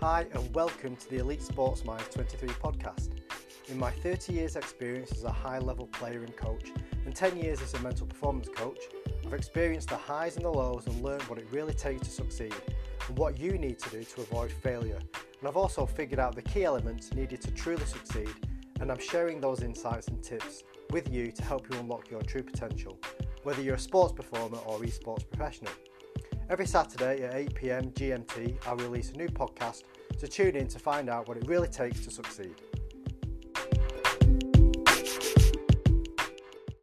Hi, and welcome to the Elite Sports Minds 23 podcast. In my 30 years' experience as a high level player and coach, and 10 years as a mental performance coach, I've experienced the highs and the lows and learned what it really takes to succeed and what you need to do to avoid failure. And I've also figured out the key elements needed to truly succeed, and I'm sharing those insights and tips with you to help you unlock your true potential, whether you're a sports performer or esports professional. Every Saturday at 8pm GMT, I'll release a new podcast, so tune in to find out what it really takes to succeed.